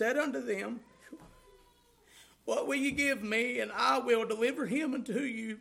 said unto them, What will you give me, and I will deliver him unto you?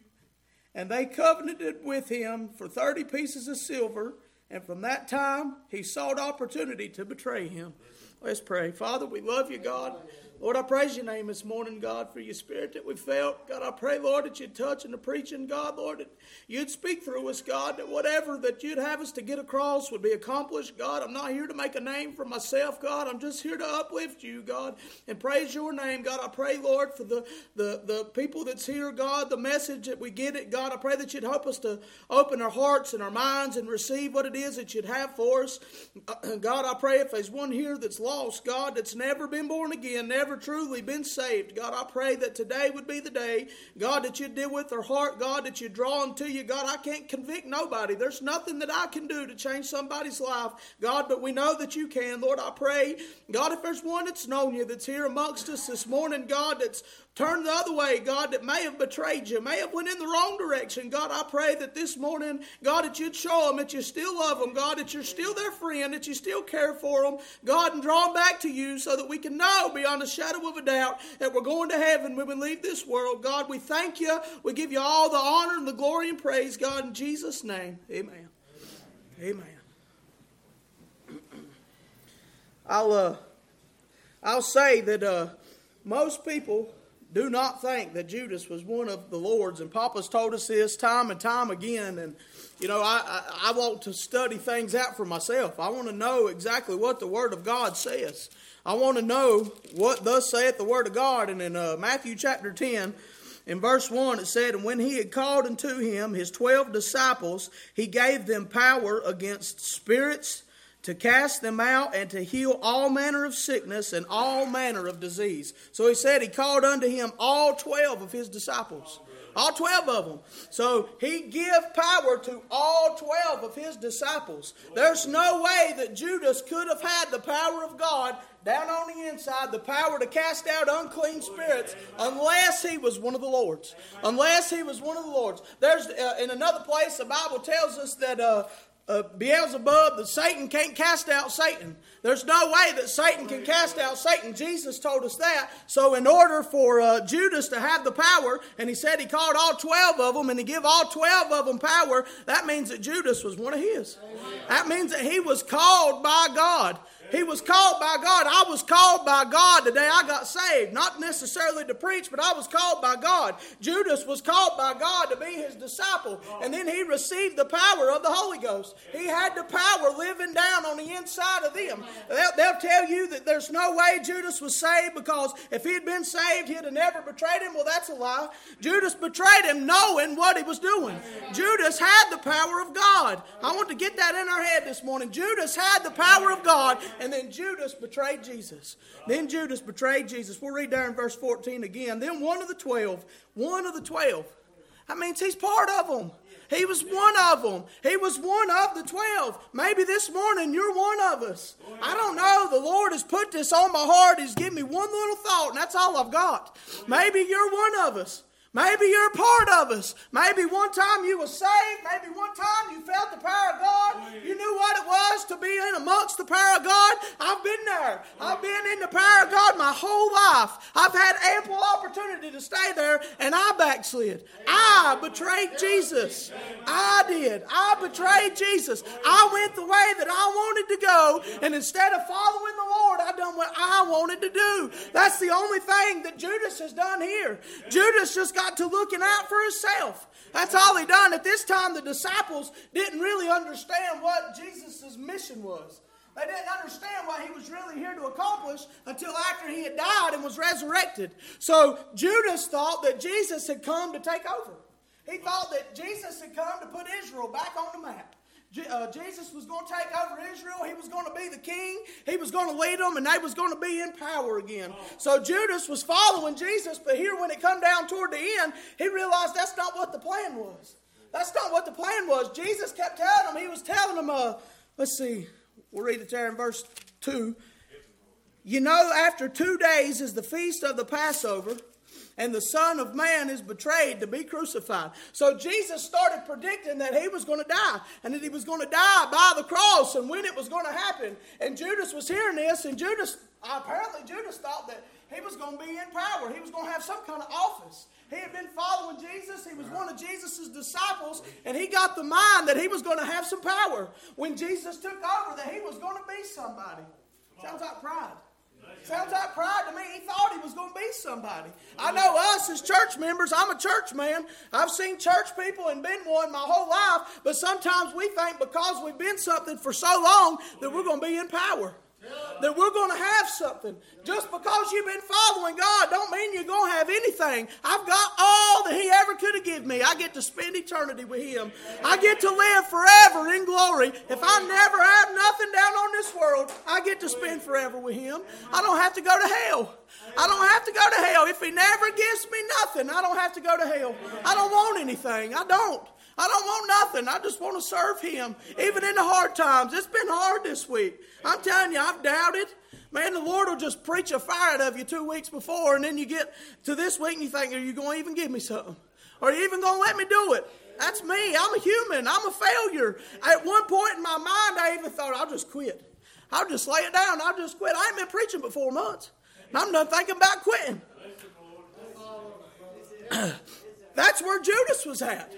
And they covenanted with him for thirty pieces of silver, and from that time he sought opportunity to betray him. Let's pray. Father, we love you, God. Lord, I praise your name this morning, God, for your spirit that we felt. God, I pray, Lord, that you'd touch in the preaching, God, Lord, that you'd speak through us, God, that whatever that you'd have us to get across would be accomplished, God. I'm not here to make a name for myself, God. I'm just here to uplift you, God, and praise your name, God. I pray, Lord, for the, the, the people that's here, God, the message that we get it, God. I pray that you'd help us to open our hearts and our minds and receive what it is that you'd have for us. God, I pray if there's one here that's lost, God, that's never been born again, never truly been saved. God, I pray that today would be the day, God, that you deal with their heart, God, that you draw them to you. God, I can't convict nobody. There's nothing that I can do to change somebody's life, God, but we know that you can. Lord, I pray, God, if there's one that's known you, that's here amongst us this morning, God, that's turned the other way, God, that may have betrayed you, may have went in the wrong direction. God, I pray that this morning, God, that you'd show them that you still love them, God, that you're still their friend, that you still care for them, God, and draw them back to you so that we can know beyond a shadow of a doubt that we're going to heaven when we leave this world. God, we thank you. We give you all the honor and the glory and praise, God, in Jesus' name. Amen. Amen. I'll uh, I'll say that uh, most people do not think that Judas was one of the Lord's. And Papa's told us this time and time again. And, you know, I, I, I, want to study things out for myself. I want to know exactly what the Word of God says. I want to know what thus saith the Word of God. And in uh, Matthew chapter 10, in verse 1, it said, And when he had called unto him his twelve disciples, he gave them power against spirits to cast them out and to heal all manner of sickness and all manner of disease. So he said he called unto him all 12 of his disciples. All 12 of them. So he give power to all 12 of his disciples. There's no way that Judas could have had the power of God down on the inside, the power to cast out unclean spirits, unless he was one of the Lord's. Unless he was one of the Lord's. There's uh, in another place the Bible tells us that uh, uh, Beelzebub, that Satan can't cast out Satan. There's no way that Satan can cast out Satan. Jesus told us that. So, in order for uh, Judas to have the power, and he said he called all 12 of them and he gave all 12 of them power, that means that Judas was one of his. That means that he was called by God. He was called by God. I was called by God the day I got saved. Not necessarily to preach, but I was called by God. Judas was called by God to be his disciple. And then he received the power of the Holy Ghost. He had the power living down on the inside of them. They'll, they'll tell you that there's no way Judas was saved because if he had been saved, he'd have never betrayed him. Well, that's a lie. Judas betrayed him knowing what he was doing. Judas had the power of God. I want to get that in our head this morning. Judas had the power of God and then Judas betrayed Jesus. Then Judas betrayed Jesus. We'll read there in verse 14 again. Then one of the twelve, one of the twelve, that means he's part of them. He was one of them. He was one of the 12. Maybe this morning you're one of us. I don't know. The Lord has put this on my heart. He's given me one little thought, and that's all I've got. Maybe you're one of us. Maybe you're a part of us. Maybe one time you were saved. Maybe one time you felt the power of God. You knew what it was to be in amongst the power of God. I've been there. I've been in the power of God my whole life. I've had ample opportunity to stay there, and I backslid. I betrayed Jesus. I did. I betrayed Jesus. I went the way that I wanted to go, and instead of following the Lord, I done what I wanted to do. That's the only thing that Judas has done here. Judas just got to looking out for himself. That's all he done. At this time, the disciples didn't really understand what Jesus' mission was. They didn't understand what he was really here to accomplish until after he had died and was resurrected. So Judas thought that Jesus had come to take over. He thought that Jesus had come to put Israel back on the map uh, Jesus was going to take over Israel. He was going to be the king. He was going to lead them, and they was going to be in power again. So Judas was following Jesus, but here when it come down toward the end, he realized that's not what the plan was. That's not what the plan was. Jesus kept telling them. He was telling them. Uh, let's see. We'll read it there in verse two. You know, after two days is the feast of the Passover and the Son of Man is betrayed to be crucified. So Jesus started predicting that he was going to die and that he was going to die by the cross and when it was going to happen. And Judas was hearing this, and Judas apparently Judas thought that he was going to be in power. He was going to have some kind of office. He had been following Jesus. He was uh-huh. one of Jesus' disciples, and he got the mind that he was going to have some power. When Jesus took over, that he was going to be somebody. Sounds like pride. Sounds like pride to me. He thought he was going to be somebody. I know us as church members, I'm a church man. I've seen church people and been one my whole life, but sometimes we think because we've been something for so long that we're going to be in power that we're going to have something. Just because you've been following God don't mean you're going to have anything. I've got all that He ever could have given me. I get to spend eternity with Him. I get to live forever in glory. If I never have nothing down on this world, I get to spend forever with Him. I don't have to go to hell. I don't have to go to hell. If He never gives me nothing, I don't have to go to hell. I don't want anything. I don't. I don't want nothing. I just want to serve Him, even in the hard times. It's been hard this week. I'm telling you, I've doubted. Man, the Lord will just preach a fire out of you two weeks before, and then you get to this week and you think, Are you going to even give me something? Are you even going to let me do it? That's me. I'm a human. I'm a failure. At one point in my mind, I even thought, I'll just quit. I'll just lay it down. I'll just quit. I ain't been preaching but four months. I'm done thinking about quitting. That's where Judas was at.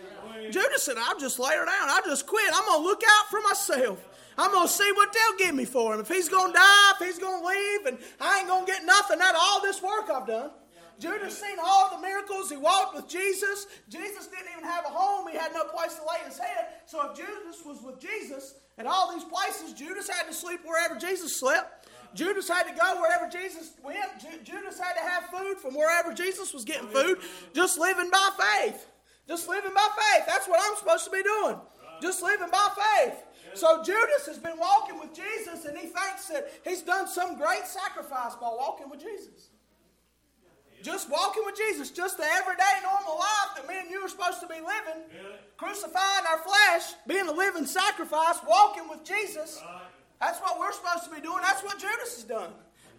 Judas said, I'll just lay her down. I'll just quit. I'm going to look out for myself. I'm going to see what they'll give me for him. If he's going to die, if he's going to leave, and I ain't going to get nothing out of all this work I've done. Judas seen all the miracles. He walked with Jesus. Jesus didn't even have a home. He had no place to lay his head. So if Judas was with Jesus at all these places, Judas had to sleep wherever Jesus slept. Judas had to go wherever Jesus went. Judas had to have food from wherever Jesus was getting food, just living by faith. Just living by faith. That's what I'm supposed to be doing. Just living by faith. So Judas has been walking with Jesus and he thinks that he's done some great sacrifice by walking with Jesus. Just walking with Jesus, just the everyday normal life that me and you are supposed to be living, crucifying our flesh, being a living sacrifice, walking with Jesus. That's what we're supposed to be doing. That's what Judas has done.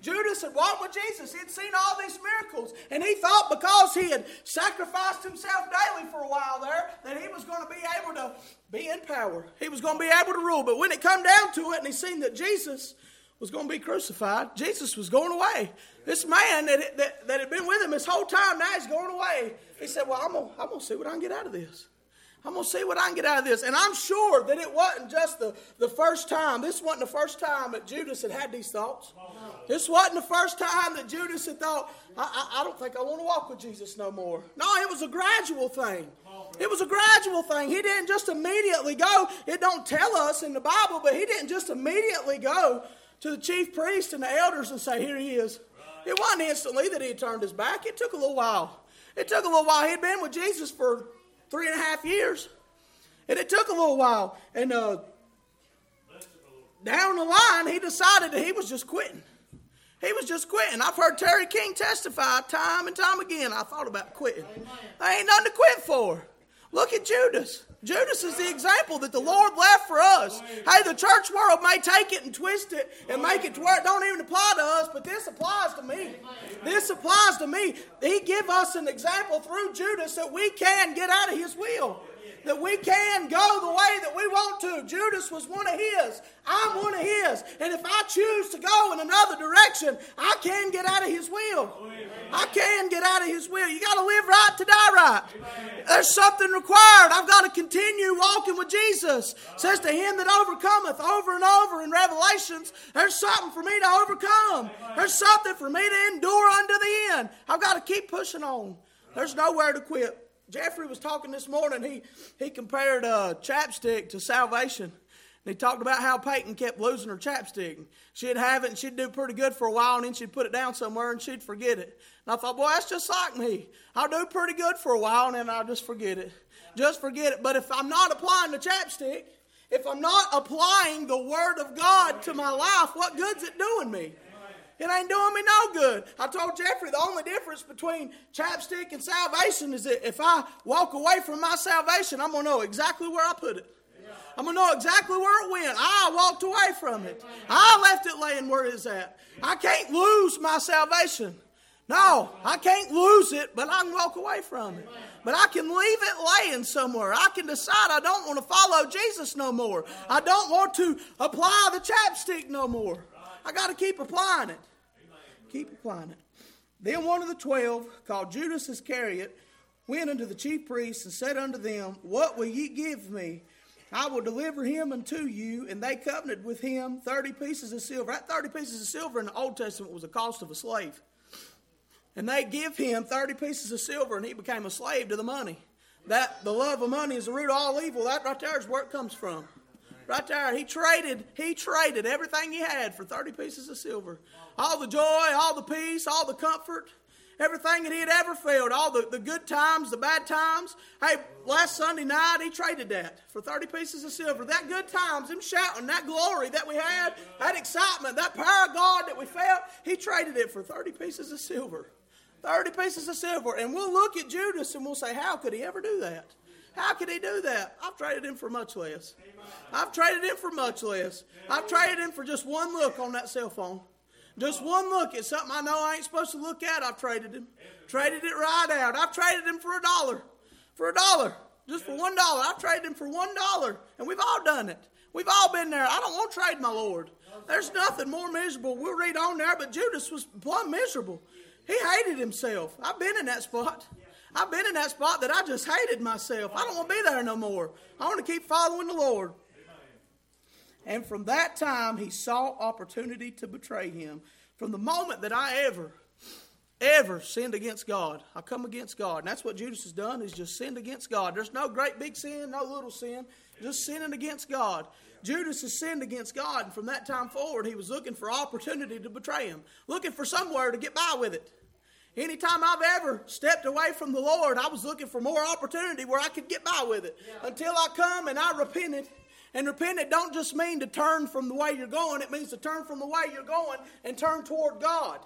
Judas had walked with Jesus. He had seen all these miracles. And he thought because he had sacrificed himself daily for a while there, that he was going to be able to be in power. He was going to be able to rule. But when it come down to it and he seen that Jesus was going to be crucified, Jesus was going away. This man that, that, that had been with him this whole time, now he's going away. He said, Well, I'm going I'm to see what I can get out of this. I'm going to see what I can get out of this. And I'm sure that it wasn't just the, the first time. This wasn't the first time that Judas had had these thoughts. This wasn't the first time that Judas had thought, I, I, I don't think I want to walk with Jesus no more. No, it was a gradual thing. It was a gradual thing. He didn't just immediately go. It don't tell us in the Bible, but he didn't just immediately go to the chief priest and the elders and say, Here he is. It wasn't instantly that he turned his back. It took a little while. It took a little while. He'd been with Jesus for three and a half years. And it took a little while. And uh, down the line, he decided that he was just quitting. He was just quitting. I've heard Terry King testify time and time again. I thought about quitting. I ain't nothing to quit for. Look at Judas. Judas is the example that the Lord left for us. Hey, the church world may take it and twist it and make it to where it don't even apply to us, but this applies to me. This applies to me. He give us an example through Judas that we can get out of his will that we can go the way that we want to. Judas was one of his. I'm one of his. And if I choose to go in another direction, I can get out of his will. I can get out of his will. You got to live right to die right. There's something required. I've got to continue walking with Jesus. It says to him that overcometh over and over in Revelations, there's something for me to overcome. There's something for me to endure unto the end. I've got to keep pushing on. There's nowhere to quit. Jeffrey was talking this morning. He, he compared uh, chapstick to salvation. And he talked about how Peyton kept losing her chapstick. She'd have it and she'd do pretty good for a while and then she'd put it down somewhere and she'd forget it. And I thought, boy, that's just like me. I'll do pretty good for a while and then I'll just forget it. Just forget it. But if I'm not applying the chapstick, if I'm not applying the Word of God to my life, what good's it doing me? It ain't doing me no good. I told Jeffrey the only difference between chapstick and salvation is that if I walk away from my salvation, I'm going to know exactly where I put it. I'm going to know exactly where it went. I walked away from it. I left it laying where it's at. I can't lose my salvation. No, I can't lose it, but I can walk away from it. But I can leave it laying somewhere. I can decide I don't want to follow Jesus no more. I don't want to apply the chapstick no more. I got to keep applying it. Keep applying it. Then one of the twelve, called Judas Iscariot, went unto the chief priests and said unto them, What will ye give me? I will deliver him unto you. And they covenanted with him 30 pieces of silver. That 30 pieces of silver in the Old Testament was the cost of a slave. And they give him 30 pieces of silver, and he became a slave to the money. That the love of money is the root of all evil. That right there is where it comes from. Right there, he traded, he traded everything he had for 30 pieces of silver. All the joy, all the peace, all the comfort, everything that he had ever felt, all the, the good times, the bad times. Hey, last Sunday night, he traded that for 30 pieces of silver. That good times, him shouting, that glory that we had, that excitement, that power of God that we felt, he traded it for 30 pieces of silver. 30 pieces of silver. And we'll look at Judas and we'll say, How could he ever do that? How could he do that? I've traded him for much less. I've traded him for much less. I've traded him for just one look on that cell phone. Just one look at something I know I ain't supposed to look at. I've traded him. Traded it right out. I've traded him for a dollar. For a dollar. Just for one dollar. I've traded him for one dollar. And we've all done it. We've all been there. I don't want to trade my Lord. There's nothing more miserable. We'll read on there, but Judas was plumb miserable. He hated himself. I've been in that spot. I've been in that spot that I just hated myself. I don't want to be there no more. I want to keep following the Lord. And from that time, he saw opportunity to betray him. From the moment that I ever, ever sinned against God, I come against God. And that's what Judas has done, is just sinned against God. There's no great big sin, no little sin, just sinning against God. Judas has sinned against God, and from that time forward, he was looking for opportunity to betray him, looking for somewhere to get by with it. Anytime I've ever stepped away from the Lord, I was looking for more opportunity where I could get by with it. Yeah. Until I come and I repented. And repented don't just mean to turn from the way you're going, it means to turn from the way you're going and turn toward God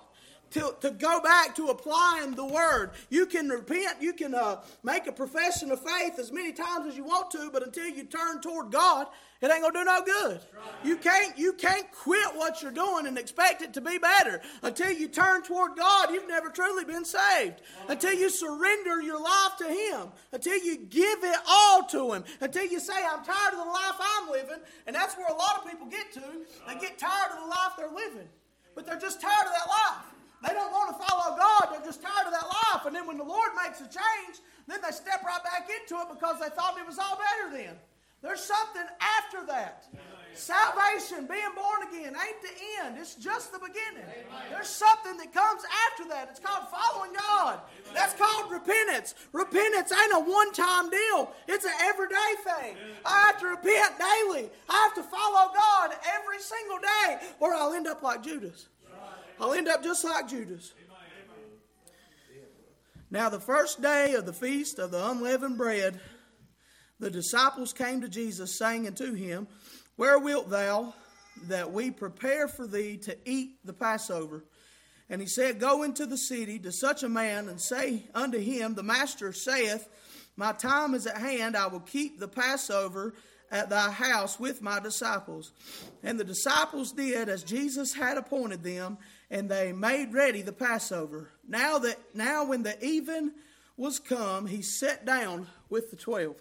to, to go back to applying the word. You can repent, you can uh, make a profession of faith as many times as you want to, but until you turn toward God, it ain't gonna do no good. You can't you can't quit what you're doing and expect it to be better. Until you turn toward God, you've never truly been saved. Until you surrender your life to Him. Until you give it all to Him. Until you say, I'm tired of the life I'm living. And that's where a lot of people get to. They get tired of the life they're living. But they're just tired of that life. They don't want to follow God. They're just tired of that life. And then when the Lord makes a change, then they step right back into it because they thought it was all better then. There's something after that. Salvation, being born again, ain't the end. It's just the beginning. There's something that comes after that. It's called following God. That's called repentance. Repentance ain't a one time deal, it's an everyday thing. I have to repent daily. I have to follow God every single day, or I'll end up like Judas. I'll end up just like Judas. Now, the first day of the feast of the unleavened bread, the disciples came to Jesus, saying unto him, Where wilt thou that we prepare for thee to eat the Passover? And he said, Go into the city to such a man, and say unto him, The master saith, My time is at hand, I will keep the Passover at thy house with my disciples. And the disciples did as Jesus had appointed them and they made ready the Passover. Now that now when the even was come, he sat down with the twelve.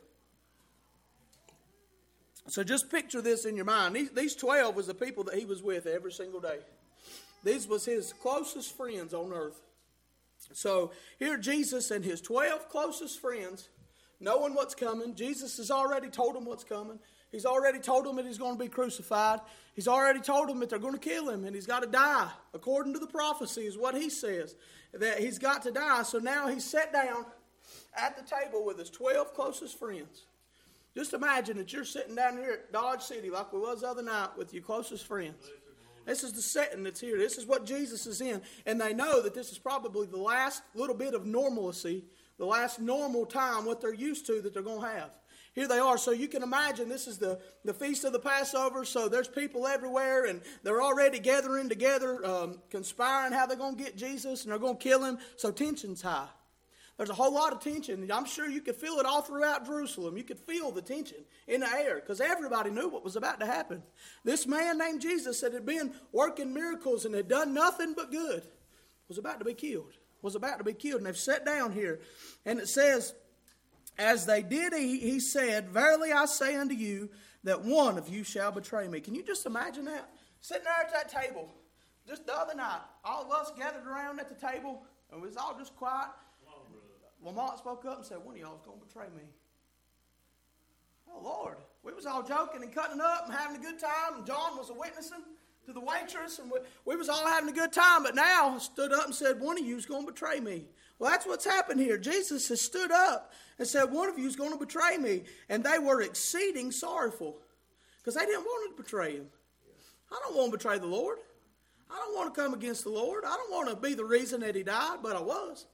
So just picture this in your mind. These, these twelve was the people that he was with every single day. These was his closest friends on earth. So here Jesus and his twelve closest friends, knowing what's coming. Jesus has already told them what's coming. He's already told them that he's going to be crucified. He's already told them that they're going to kill him and he's got to die, according to the prophecy, is what he says, that he's got to die. So now he's sat down at the table with his 12 closest friends. Just imagine that you're sitting down here at Dodge City like we was the other night with your closest friends. This is the setting that's here. This is what Jesus is in. And they know that this is probably the last little bit of normalcy, the last normal time, what they're used to that they're going to have here they are. So you can imagine this is the, the feast of the Passover. So there's people everywhere, and they're already gathering together, um, conspiring how they're going to get Jesus and they're going to kill him. So tension's high. There's a whole lot of tension. I'm sure you could feel it all throughout Jerusalem. You could feel the tension in the air because everybody knew what was about to happen. This man named Jesus that had been working miracles and had done nothing but good was about to be killed. Was about to be killed. And they've sat down here. And it says, as they did eat, he said, Verily I say unto you, that one of you shall betray me. Can you just imagine that? Sitting there at that table, just the other night, all of us gathered around at the table, and we was all just quiet. Lamont spoke up and said, one of y'all is going to betray me. Oh, Lord. We was all joking and cutting up and having a good time, and John was a witnessing to the waitress, and we, we was all having a good time, but now stood up and said, one of you is going to betray me. Well, that's what's happened here. Jesus has stood up and said, one of you is going to betray me. And they were exceeding sorrowful because they didn't want to betray him. I don't want to betray the Lord. I don't want to come against the Lord. I don't want to be the reason that he died, but I was.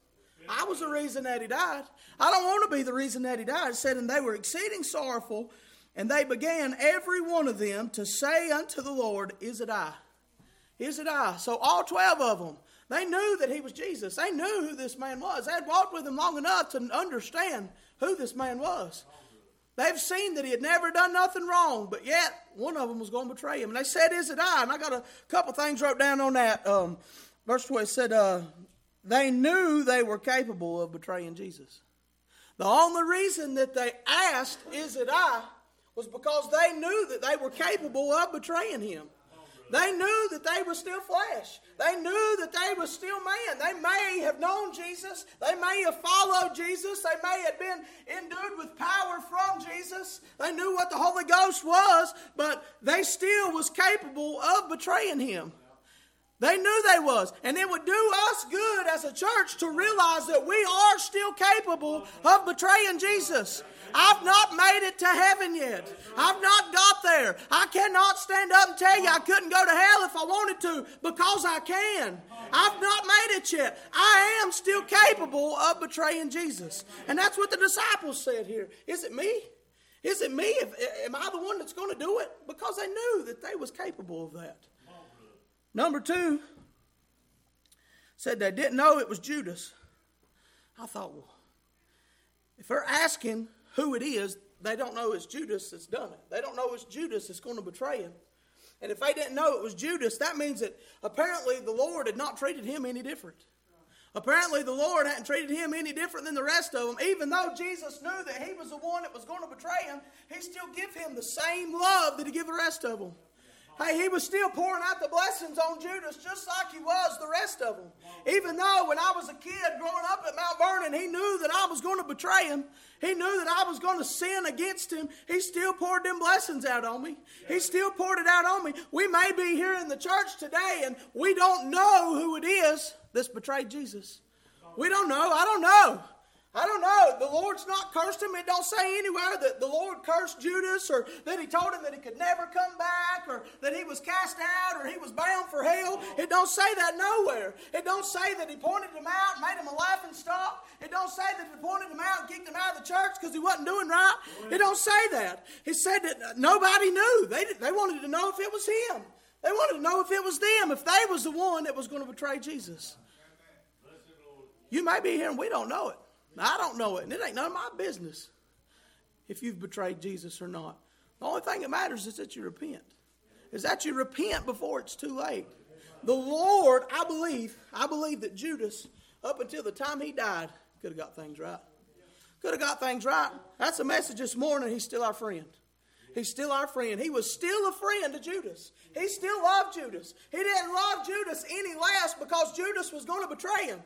I was the reason that he died. I don't want to be the reason that he died. It said, and they were exceeding sorrowful, and they began every one of them to say unto the Lord, Is it I? Is it I? So all 12 of them, they knew that he was Jesus. They knew who this man was. They had walked with him long enough to understand who this man was. They've seen that he had never done nothing wrong, but yet one of them was going to betray him. And they said, Is it I? And I got a couple things wrote down on that. Um, verse 12 said, uh, They knew they were capable of betraying Jesus. The only reason that they asked, Is it I? Was because they knew that they were capable of betraying him. They knew that they were still flesh. They knew that they were still man. They may have known Jesus. They may have followed Jesus. They may have been endued with power from Jesus. They knew what the Holy Ghost was, but they still was capable of betraying him. They knew they was. And it would do us good as a church to realize that we are still capable of betraying Jesus. I've not made it to heaven yet. I've not got there. I cannot stand up and tell you I couldn't go to hell if I wanted to because I can. I've not made it yet. I am still capable of betraying Jesus. And that's what the disciples said here. Is it me? Is it me? Am I the one that's going to do it? Because they knew that they was capable of that. Number two said they didn't know it was Judas. I thought, well, if they're asking who it is, they don't know it's Judas that's done it. They don't know it's Judas that's going to betray him. And if they didn't know it was Judas, that means that apparently the Lord had not treated him any different. Apparently, the Lord hadn't treated him any different than the rest of them. Even though Jesus knew that he was the one that was going to betray him, he still gave him the same love that he gave the rest of them. Hey, he was still pouring out the blessings on Judas just like he was the rest of them. Even though when I was a kid growing up at Mount Vernon, he knew that I was going to betray him. He knew that I was going to sin against him. He still poured them blessings out on me. He still poured it out on me. We may be here in the church today and we don't know who it is that's betrayed Jesus. We don't know. I don't know. I don't know. The Lord's not cursed him. It don't say anywhere that the Lord cursed Judas or that he told him that he could never come back or that he was cast out or he was bound for hell. It don't say that nowhere. It don't say that he pointed him out and made him a laughing stock. It don't say that he pointed him out and kicked him out of the church because he wasn't doing right. It don't say that. It said that nobody knew. They, they wanted to know if it was him. They wanted to know if it was them, if they was the one that was going to betray Jesus. You may be here and we don't know it. Now, I don't know it, and it ain't none of my business if you've betrayed Jesus or not. The only thing that matters is that you repent. Is that you repent before it's too late. The Lord, I believe, I believe that Judas, up until the time he died, could have got things right. Could have got things right. That's a message this morning. He's still our friend. He's still our friend. He was still a friend to Judas. He still loved Judas. He didn't love Judas any less because Judas was going to betray him.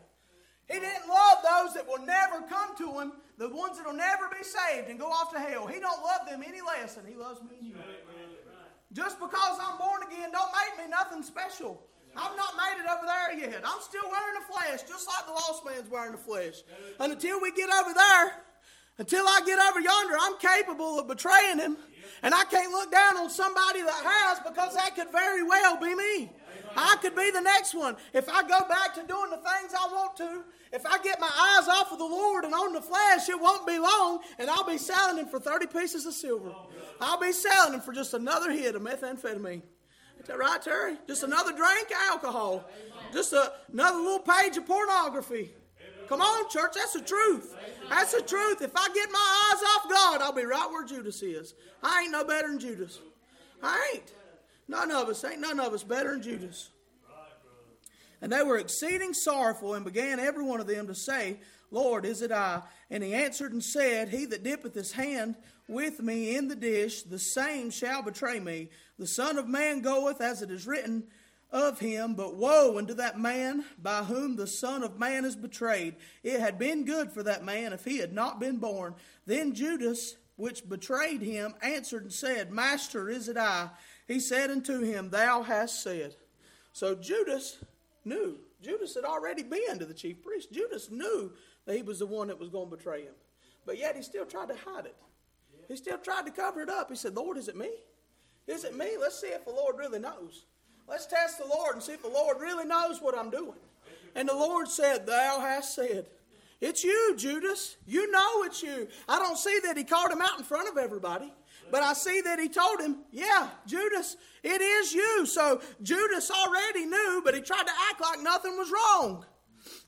He didn't love those that will never come to him, the ones that will never be saved and go off to hell. He don't love them any less than he loves me you. Just because I'm born again don't make me nothing special. I've not made it over there yet. I'm still wearing the flesh, just like the lost man's wearing the flesh. And until we get over there, until I get over yonder, I'm capable of betraying him. And I can't look down on somebody that has because that could very well be me. I could be the next one. If I go back to doing the things I want to, if I get my eyes off of the Lord and on the flesh, it won't be long, and I'll be selling him for 30 pieces of silver. I'll be selling him for just another hit of methamphetamine. Is that right, Terry? Just another drink of alcohol. Just a, another little page of pornography. Come on, church, that's the truth. That's the truth. If I get my eyes off God, I'll be right where Judas is. I ain't no better than Judas. I ain't. None of us, ain't none of us better than Judas. And they were exceeding sorrowful, and began every one of them to say, Lord, is it I? And he answered and said, He that dippeth his hand with me in the dish, the same shall betray me. The Son of Man goeth as it is written of him, but woe unto that man by whom the Son of Man is betrayed. It had been good for that man if he had not been born. Then Judas, which betrayed him, answered and said, Master, is it I? He said unto him, Thou hast said. So Judas knew. Judas had already been to the chief priest. Judas knew that he was the one that was going to betray him. But yet he still tried to hide it. He still tried to cover it up. He said, Lord, is it me? Is it me? Let's see if the Lord really knows. Let's test the Lord and see if the Lord really knows what I'm doing. And the Lord said, Thou hast said. It's you, Judas. You know it's you. I don't see that he called him out in front of everybody, but I see that he told him, Yeah, Judas, it is you. So Judas already knew, but he tried to act like nothing was wrong.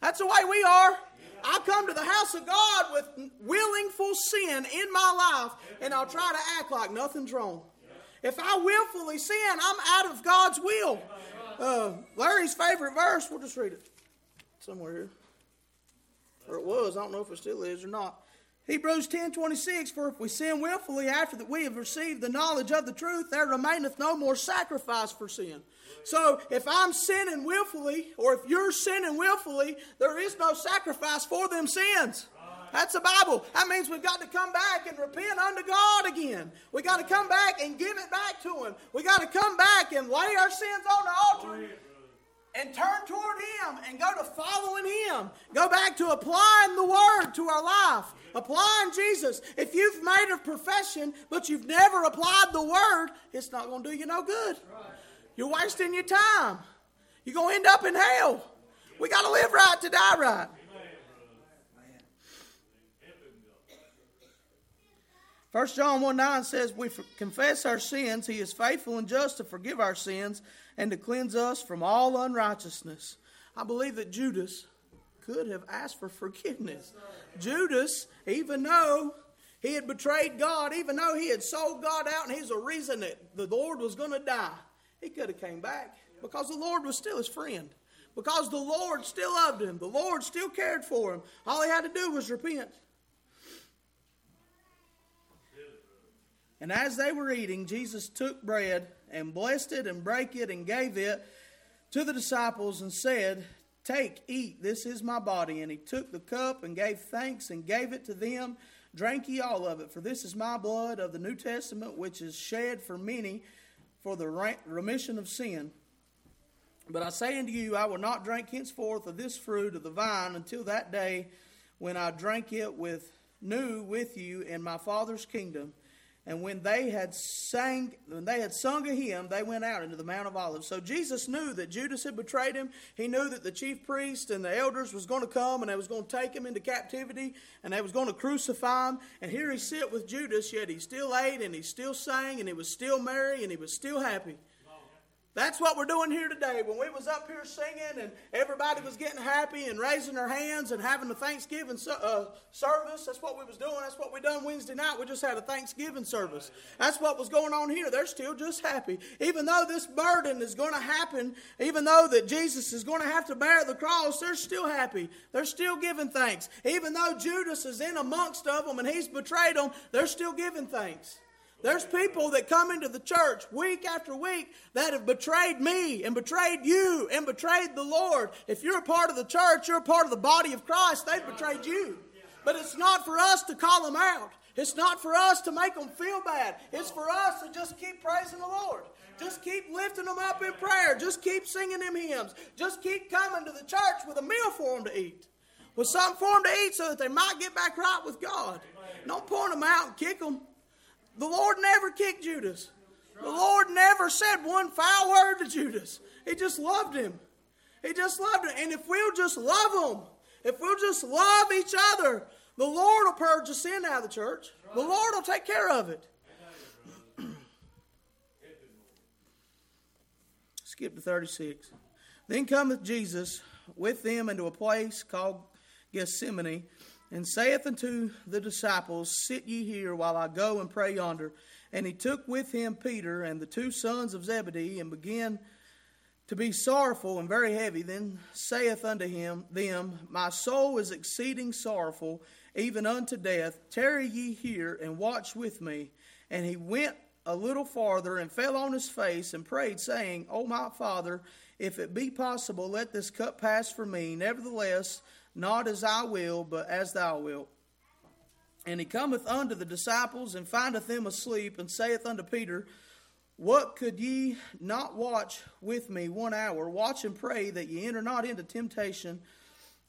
That's the way we are. I come to the house of God with willingful sin in my life, and I'll try to act like nothing's wrong. If I willfully sin, I'm out of God's will. Uh, Larry's favorite verse, we'll just read it somewhere here. Or it was, I don't know if it still is or not. Hebrews 10 26, for if we sin willfully after that we have received the knowledge of the truth, there remaineth no more sacrifice for sin. So if I'm sinning willfully, or if you're sinning willfully, there is no sacrifice for them sins. That's the Bible. That means we've got to come back and repent unto God again. We got to come back and give it back to Him. We got to come back and lay our sins on the altar and turn toward Him and go to following Him. Go back to applying the Word to our life. Applying Jesus. If you've made a profession but you've never applied the Word, it's not going to do you no good. You're wasting your time. You're going to end up in hell. We got to live right to die right. First John 1 9 says, We confess our sins. He is faithful and just to forgive our sins and to cleanse us from all unrighteousness. I believe that Judas could have asked for forgiveness. Judas, even though he had betrayed God, even though he had sold God out and he's a reason that the Lord was going to die, he could have came back because the Lord was still his friend. Because the Lord still loved him. The Lord still cared for him. All he had to do was repent. And as they were eating, Jesus took bread and blessed it and brake it and gave it to the disciples and said, Take, eat, this is my body. And he took the cup and gave thanks and gave it to them. Drank ye all of it, for this is my blood of the New Testament, which is shed for many for the remission of sin. But I say unto you, I will not drink henceforth of this fruit of the vine until that day when I drink it with new with you in my Father's kingdom. And when they had sang, when they had sung a hymn, they went out into the Mount of Olives. So Jesus knew that Judas had betrayed him. He knew that the chief priest and the elders was going to come and they was going to take him into captivity and they was going to crucify him. And here he sit with Judas, yet he still ate and he still sang and he was still merry and he was still happy. That's what we're doing here today. When we was up here singing and everybody was getting happy and raising their hands and having the Thanksgiving uh, service, that's what we was doing. That's what we done Wednesday night. We just had a Thanksgiving service. That's what was going on here. They're still just happy. Even though this burden is going to happen, even though that Jesus is going to have to bear the cross, they're still happy. They're still giving thanks. Even though Judas is in amongst of them and he's betrayed them, they're still giving thanks. There's people that come into the church week after week that have betrayed me and betrayed you and betrayed the Lord. If you're a part of the church, you're a part of the body of Christ, they've betrayed you. But it's not for us to call them out. It's not for us to make them feel bad. It's for us to just keep praising the Lord. Just keep lifting them up in prayer. Just keep singing them hymns. Just keep coming to the church with a meal for them to eat. With something for them to eat so that they might get back right with God. Don't point them out and kick them. The Lord never kicked Judas. The Lord never said one foul word to Judas. He just loved him. He just loved him. And if we'll just love him, if we'll just love each other, the Lord will purge the sin out of the church. The Lord will take care of it. Skip to 36. Then cometh Jesus with them into a place called Gethsemane and saith unto the disciples, Sit ye here while I go and pray yonder. And he took with him Peter and the two sons of Zebedee, and began to be sorrowful and very heavy. Then saith unto him them, My soul is exceeding sorrowful, even unto death. Tarry ye here and watch with me. And he went a little farther and fell on his face and prayed, saying, O my father, If it be possible, let this cup pass from me. Nevertheless, not as I will, but as thou wilt. And he cometh unto the disciples, and findeth them asleep, and saith unto Peter, What could ye not watch with me one hour? Watch and pray that ye enter not into temptation.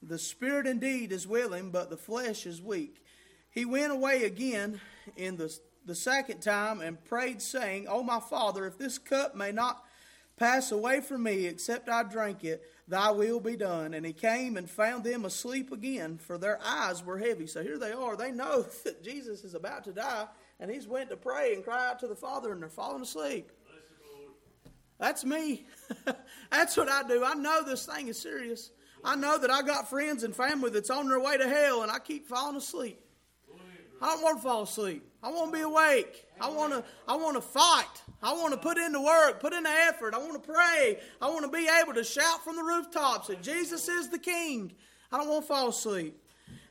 The spirit indeed is willing, but the flesh is weak. He went away again in the, the second time and prayed, saying, O my Father, if this cup may not pass away from me except I drink it, thy will be done. And he came and found them asleep again, for their eyes were heavy. So here they are. They know that Jesus is about to die, and he's went to pray and cry out to the Father, and they're falling asleep. That's me. that's what I do. I know this thing is serious. I know that I got friends and family that's on their way to hell, and I keep falling asleep. I don't want to fall asleep. I want to be awake. I want to. I want to fight. I want to put in the work, put in the effort. I want to pray. I want to be able to shout from the rooftops that Jesus is the King. I don't want to fall asleep.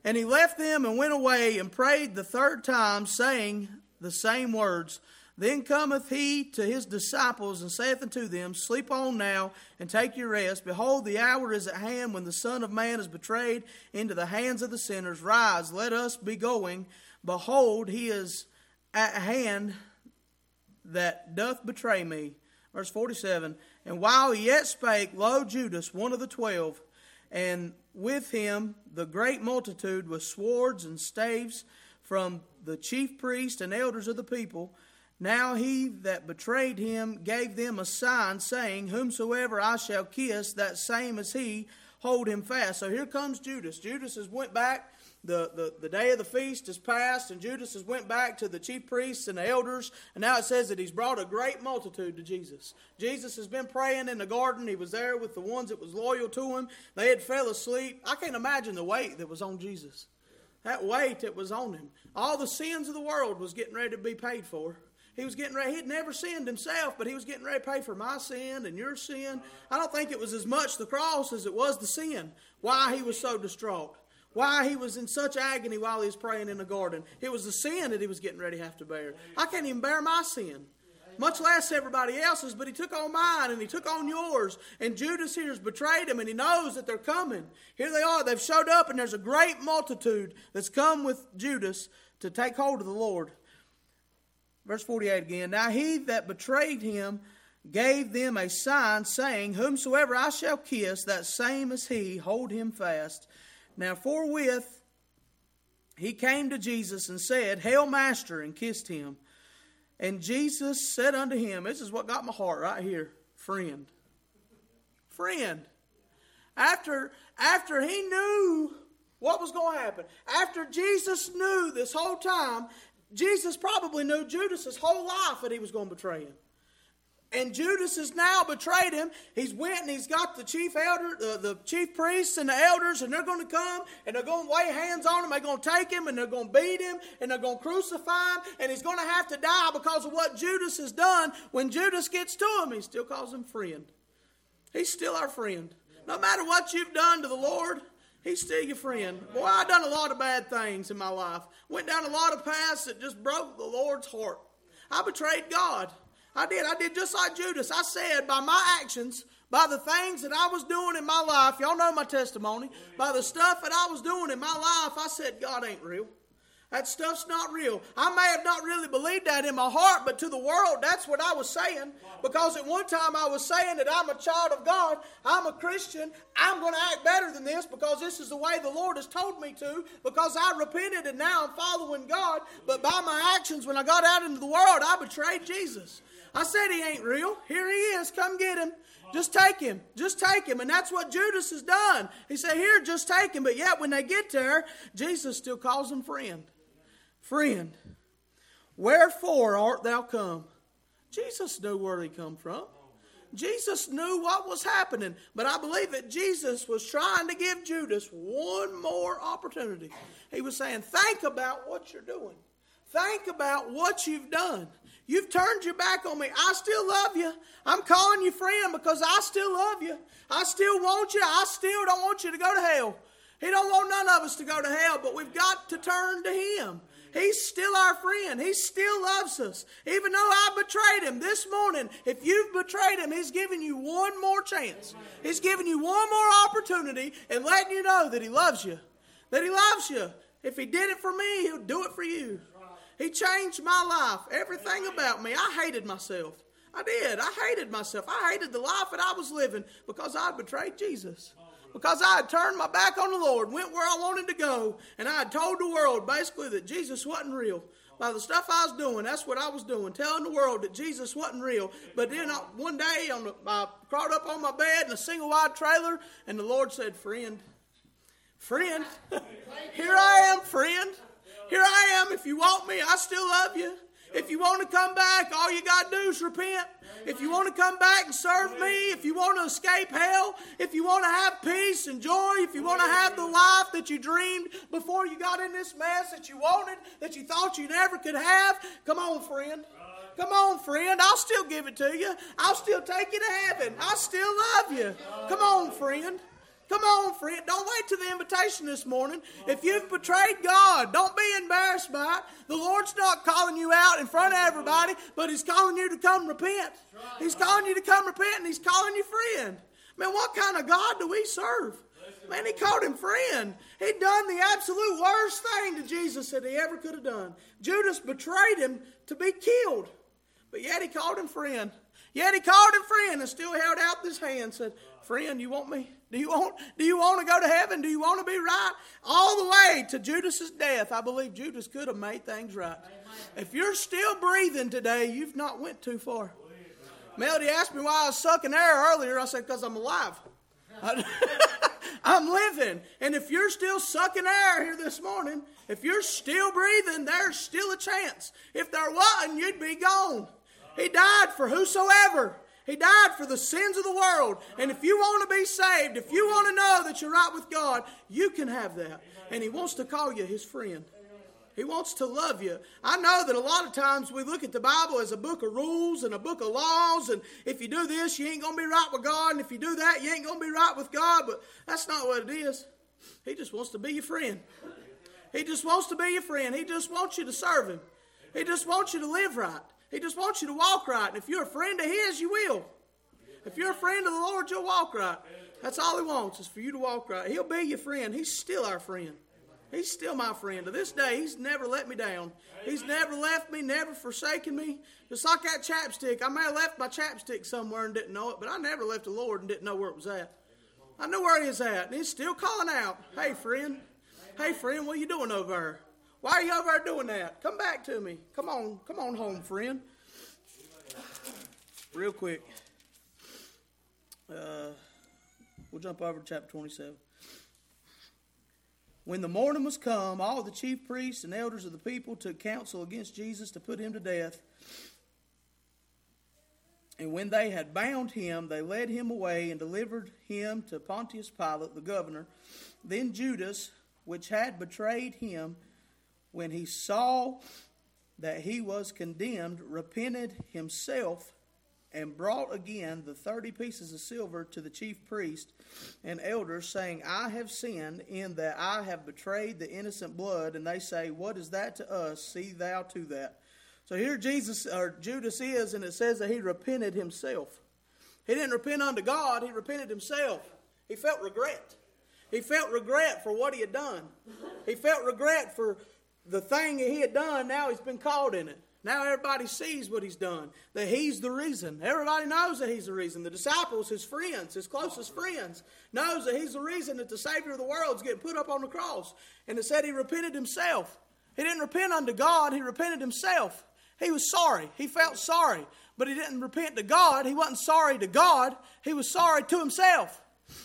And he left them and went away and prayed the third time, saying the same words. Then cometh he to his disciples and saith unto them, Sleep on now and take your rest. Behold, the hour is at hand when the Son of Man is betrayed into the hands of the sinners. Rise, let us be going. Behold, he is at hand that doth betray me. Verse 47 And while he yet spake, lo, Judas, one of the twelve, and with him the great multitude with swords and staves from the chief priests and elders of the people. Now he that betrayed him gave them a sign, saying, Whomsoever I shall kiss, that same as he, hold him fast. So here comes Judas. Judas has went back the, the, the day of the feast is past, and Judas has went back to the chief priests and the elders, and now it says that he's brought a great multitude to Jesus. Jesus has been praying in the garden. He was there with the ones that was loyal to him. They had fell asleep. I can't imagine the weight that was on Jesus. That weight that was on him. All the sins of the world was getting ready to be paid for. He was getting ready. He'd never sinned himself, but he was getting ready to pay for my sin and your sin. I don't think it was as much the cross as it was the sin. Why he was so distraught why he was in such agony while he was praying in the garden. It was the sin that he was getting ready to have to bear. I can't even bear my sin, much less everybody else's, but he took on mine and he took on yours. And Judas here has betrayed him and he knows that they're coming. Here they are. They've showed up and there's a great multitude that's come with Judas to take hold of the Lord. Verse 48 again. Now he that betrayed him gave them a sign, saying, Whomsoever I shall kiss, that same as he, hold him fast. Now, forthwith he came to Jesus and said, Hail, Master, and kissed him. And Jesus said unto him, This is what got my heart right here, friend. Friend. After, after he knew what was going to happen, after Jesus knew this whole time, Jesus probably knew Judas's whole life that he was going to betray him. And Judas has now betrayed him. He's went and he's got the chief elder, the, the chief priests and the elders, and they're going to come and they're going to lay hands on him. They're going to take him and they're going to beat him and they're going to crucify him, and he's going to have to die because of what Judas has done. When Judas gets to him, he still calls him friend. He's still our friend. No matter what you've done to the Lord, He's still your friend. Boy, I've done a lot of bad things in my life. Went down a lot of paths that just broke the Lord's heart. I betrayed God. I did. I did just like Judas. I said, by my actions, by the things that I was doing in my life, y'all know my testimony, by the stuff that I was doing in my life, I said, God ain't real. That stuff's not real. I may have not really believed that in my heart, but to the world, that's what I was saying. Because at one time I was saying that I'm a child of God, I'm a Christian, I'm going to act better than this because this is the way the Lord has told me to, because I repented and now I'm following God. But by my actions, when I got out into the world, I betrayed Jesus. I said he ain't real. Here he is. Come get him. Just take him. Just take him. And that's what Judas has done. He said, Here, just take him. But yet, when they get there, Jesus still calls him friend. Friend, wherefore art thou come? Jesus knew where he come from. Jesus knew what was happening. But I believe that Jesus was trying to give Judas one more opportunity. He was saying, Think about what you're doing. Think about what you've done. You've turned your back on me. I still love you. I'm calling you friend because I still love you. I still want you. I still don't want you to go to hell. He don't want none of us to go to hell, but we've got to turn to him. He's still our friend. He still loves us. Even though I betrayed him this morning, if you've betrayed him, he's giving you one more chance. He's giving you one more opportunity and letting you know that he loves you. That he loves you. If he did it for me, he'll do it for you. He changed my life, everything about me. I hated myself. I did. I hated myself. I hated the life that I was living because I betrayed Jesus. Because I had turned my back on the Lord, went where I wanted to go, and I had told the world basically that Jesus wasn't real. By the stuff I was doing, that's what I was doing, telling the world that Jesus wasn't real. But then I, one day, on the, I crawled up on my bed in a single wide trailer, and the Lord said, Friend, friend, here I am, friend. Here I am. If you want me, I still love you. If you want to come back, all you got to do is repent. If you want to come back and serve me, if you want to escape hell, if you want to have peace and joy, if you want to have the life that you dreamed before you got in this mess that you wanted, that you thought you never could have, come on, friend. Come on, friend. I'll still give it to you. I'll still take you to heaven. I still love you. Come on, friend. Come on, friend. Don't wait to the invitation this morning. If you've betrayed God, don't be embarrassed by it. The Lord's not calling you out in front of everybody, but He's calling you to come repent. He's calling you to come repent, and He's calling you friend. Man, what kind of God do we serve? Man, He called him friend. He'd done the absolute worst thing to Jesus that he ever could have done. Judas betrayed him to be killed, but yet He called him friend. Yet He called him friend and still held out this hand and said, Friend, you want me? Do you want do you want to go to heaven? Do you want to be right? All the way to Judas's death, I believe Judas could have made things right. If you're still breathing today, you've not went too far. Melody asked me why I was sucking air earlier. I said, because I'm alive. I'm living. And if you're still sucking air here this morning, if you're still breathing, there's still a chance. If there wasn't, you'd be gone. He died for whosoever. He died for the sins of the world. And if you want to be saved, if you want to know that you're right with God, you can have that. And He wants to call you His friend. He wants to love you. I know that a lot of times we look at the Bible as a book of rules and a book of laws, and if you do this, you ain't going to be right with God, and if you do that, you ain't going to be right with God, but that's not what it is. He just wants to be your friend. He just wants to be your friend. He just wants you to serve Him. He just wants you to live right. He just wants you to walk right. And if you're a friend of His, you will. If you're a friend of the Lord, you'll walk right. That's all He wants is for you to walk right. He'll be your friend. He's still our friend. He's still my friend. To this day, He's never let me down. He's never left me, never forsaken me. Just like that chapstick. I may have left my chapstick somewhere and didn't know it, but I never left the Lord and didn't know where it was at. I know where He is at, and He's still calling out, Hey, friend. Hey, friend, what are you doing over there? Why are you over there doing that? Come back to me. Come on, come on home, friend. Real quick. Uh, we'll jump over to chapter 27. When the morning was come, all the chief priests and elders of the people took counsel against Jesus to put him to death. And when they had bound him, they led him away and delivered him to Pontius Pilate, the governor. Then Judas, which had betrayed him, when he saw that he was condemned, repented himself and brought again the thirty pieces of silver to the chief priest and elders, saying, I have sinned in that I have betrayed the innocent blood. And they say, What is that to us? See thou to that. So here Jesus or Judas is, and it says that he repented himself. He didn't repent unto God, he repented himself. He felt regret. He felt regret for what he had done. He felt regret for the thing that he had done, now he's been caught in it. Now everybody sees what he's done, that he's the reason. Everybody knows that he's the reason. The disciples, his friends, his closest friends, knows that he's the reason that the Savior of the world is getting put up on the cross. And it said he repented himself. He didn't repent unto God, he repented himself. He was sorry. He felt sorry. But he didn't repent to God. He wasn't sorry to God. He was sorry to himself.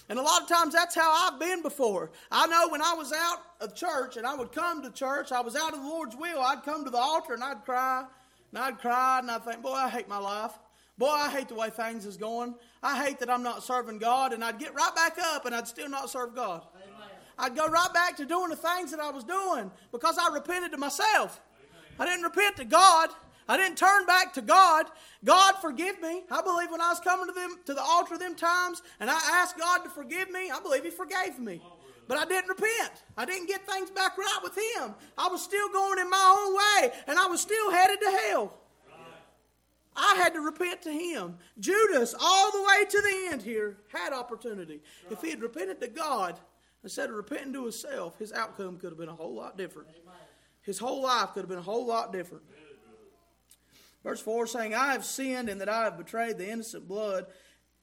And a lot of times that's how I've been before. I know when I was out of church and I would come to church, I was out of the Lord's will, I'd come to the altar and I'd cry, and I'd cry, and I'd think, boy, I hate my life. Boy, I hate the way things is going. I hate that I'm not serving God. And I'd get right back up and I'd still not serve God. Amen. I'd go right back to doing the things that I was doing because I repented to myself. Amen. I didn't repent to God. I didn't turn back to God. God forgive me. I believe when I was coming to them to the altar them times and I asked God to forgive me, I believe He forgave me. But I didn't repent. I didn't get things back right with him. I was still going in my own way, and I was still headed to hell. I had to repent to him. Judas, all the way to the end here, had opportunity. If he had repented to God instead of repenting to himself, his outcome could have been a whole lot different. His whole life could have been a whole lot different. Verse 4 saying, I have sinned in that I have betrayed the innocent blood.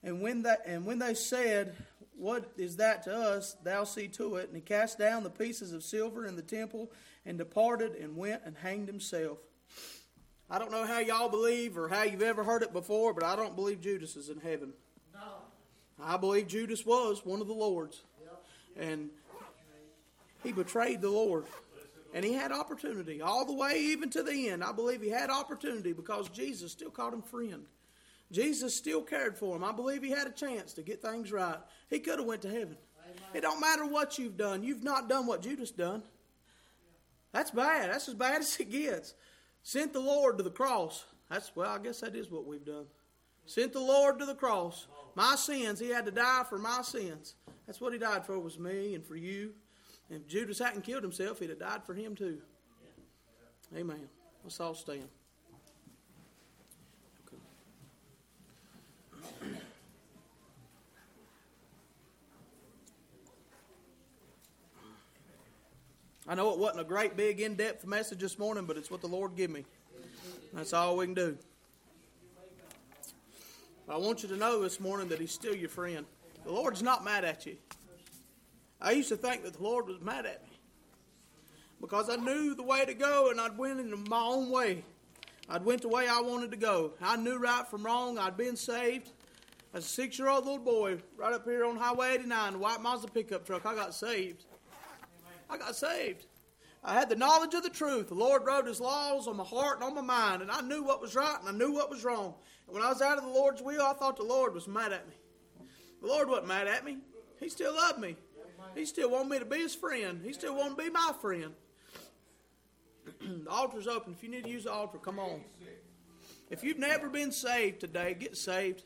And when, that, and when they said, What is that to us? Thou see to it. And he cast down the pieces of silver in the temple and departed and went and hanged himself. I don't know how y'all believe or how you've ever heard it before, but I don't believe Judas is in heaven. No. I believe Judas was one of the Lord's. Yep. And he betrayed the Lord. And he had opportunity all the way, even to the end. I believe he had opportunity because Jesus still called him friend. Jesus still cared for him. I believe he had a chance to get things right. He could have went to heaven. Amen. It don't matter what you've done. You've not done what Judas done. That's bad. That's as bad as it gets. Sent the Lord to the cross. That's well, I guess that is what we've done. Sent the Lord to the cross. My sins. He had to die for my sins. That's what he died for was me and for you. If Judas hadn't killed himself, he'd have died for him too. Amen. Let's all stand. I know it wasn't a great, big, in depth message this morning, but it's what the Lord gave me. That's all we can do. I want you to know this morning that He's still your friend. The Lord's not mad at you. I used to think that the Lord was mad at me because I knew the way to go and I'd went in my own way. I'd went the way I wanted to go. I knew right from wrong. I'd been saved. As a six-year-old little boy, right up here on Highway 89, the white Mazda pickup truck, I got saved. I got saved. I had the knowledge of the truth. The Lord wrote His laws on my heart and on my mind, and I knew what was right and I knew what was wrong. And when I was out of the Lord's will, I thought the Lord was mad at me. The Lord wasn't mad at me. He still loved me. He still wanted me to be His friend. He still wanted to be my friend. the altar's open. If you need to use the altar, come on. If you've never been saved today, get saved.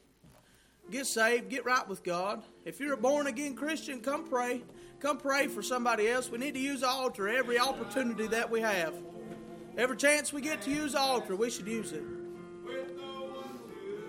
Get saved. Get right with God. If you're a born again Christian, come pray. Come pray for somebody else. We need to use the altar every opportunity that we have. Every chance we get to use the altar, we should use it.